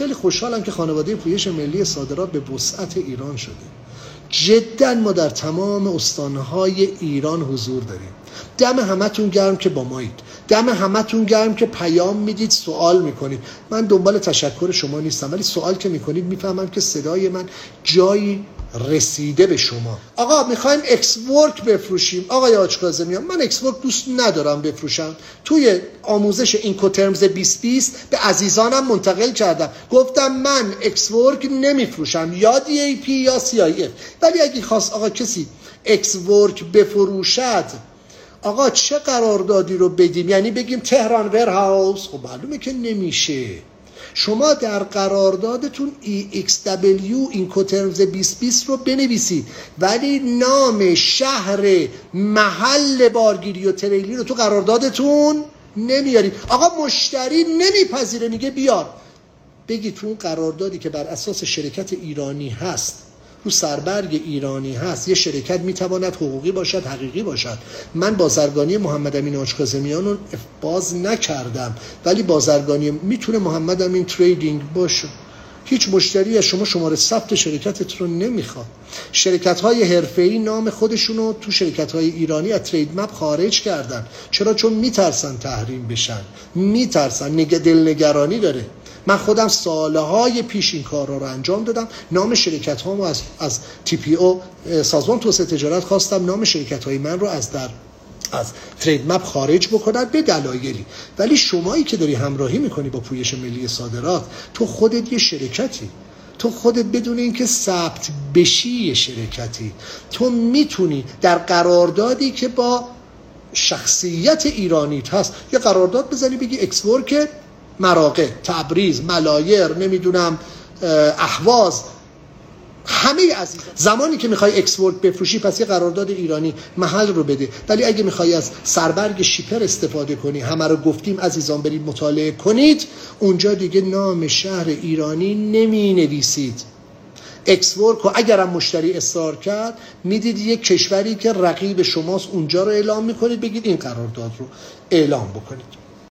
خیلی خوشحالم که خانواده پویش ملی صادرات به وسعت ایران شده. جدا ما در تمام استانهای ایران حضور داریم. دم همتون گرم که با مایید دم همتون گرم که پیام می‌دید سوال می‌کنید. من دنبال تشکر شما نیستم ولی سوال که می‌کنید می‌فهمم که صدای من جایی رسیده به شما. آقا می‌خوایم ex work بفروشیم. آقای عاج میام. من ex work دوست ندارم بفروشم. توی آموزش اینکوترمز 2020 به عزیزانم منتقل کردم. گفتم من ex work نمیفروشم یا DAP یا CIF ولی اگه خواست آقا کسی ex work بفروشد آقا چه قراردادی رو بدیم؟ یعنی بگیم تهران warehouse خب معلومه که نمیشه. شما در قراردادتون EXW اینکوترمز 2020 رو بنویسید. ولی نام شهر محل بارگیری و تریلی رو تو قراردادتون نمیارید آقا مشتری نمیپذیره میگه بیار. بگی تو اون قراردادی که بر اساس شرکت ایرانی هست رو سربرگ ایرانی هست یه شرکت می‌تواند حقوقی باشد حقیقی باشد. من بازرگانی محمد امین آشکازمیان رو باز نکردم ولی بازرگانی می‌تونه محمد امین تریدینگ باشه. هیچ مشتری از شما شماره ثبت شرکتت رو نمی‌خواد. شرکت های حرفه‌ای نام خودشون رو تو شرکت های ایرانی از ترید مپ خارج کردن. چرا؟ چون میترسن تحریم بشن. میترسن. نگ... دلنگرانی داره. من خودم سالهای پیش این کار رو انجام دادم. نام شرکت ها از, از تی پی او سازمان توسعه تجارت خواستم نام شرکت های من رو از در از ترید مپ خارج بکنن به دلایلی. ولی شمایی که داری همراهی می‌کنی با پویش ملی صادرات تو خودت یه شرکتی. تو خودت بدون اینکه ثبت بشی یه شرکتی. تو می‌تونی در قراردادی که با شخصیت ایرانیت هست یه قرارداد بزنی بگی ex work مراغه تبریز ملایر نمی‌دونم اهواز همه عزیز زمانی که می‌خوای ex work بفروشی پس یه قرارداد ایرانی محل رو بده. ولی اگه می‌خوای از سربرگ shipper استفاده کنی همه رو گفتیم عزیزان برید مطالعه کنید. اونجا دیگه نام شهر ایرانی نمی نویسید اکسورک و اگرم مشتری اصرار کرد می‌دید یک کشوری که رقیب شماست اونجا رو اعلام می‌کنید بگید این قرارداد رو اعلام بکنید.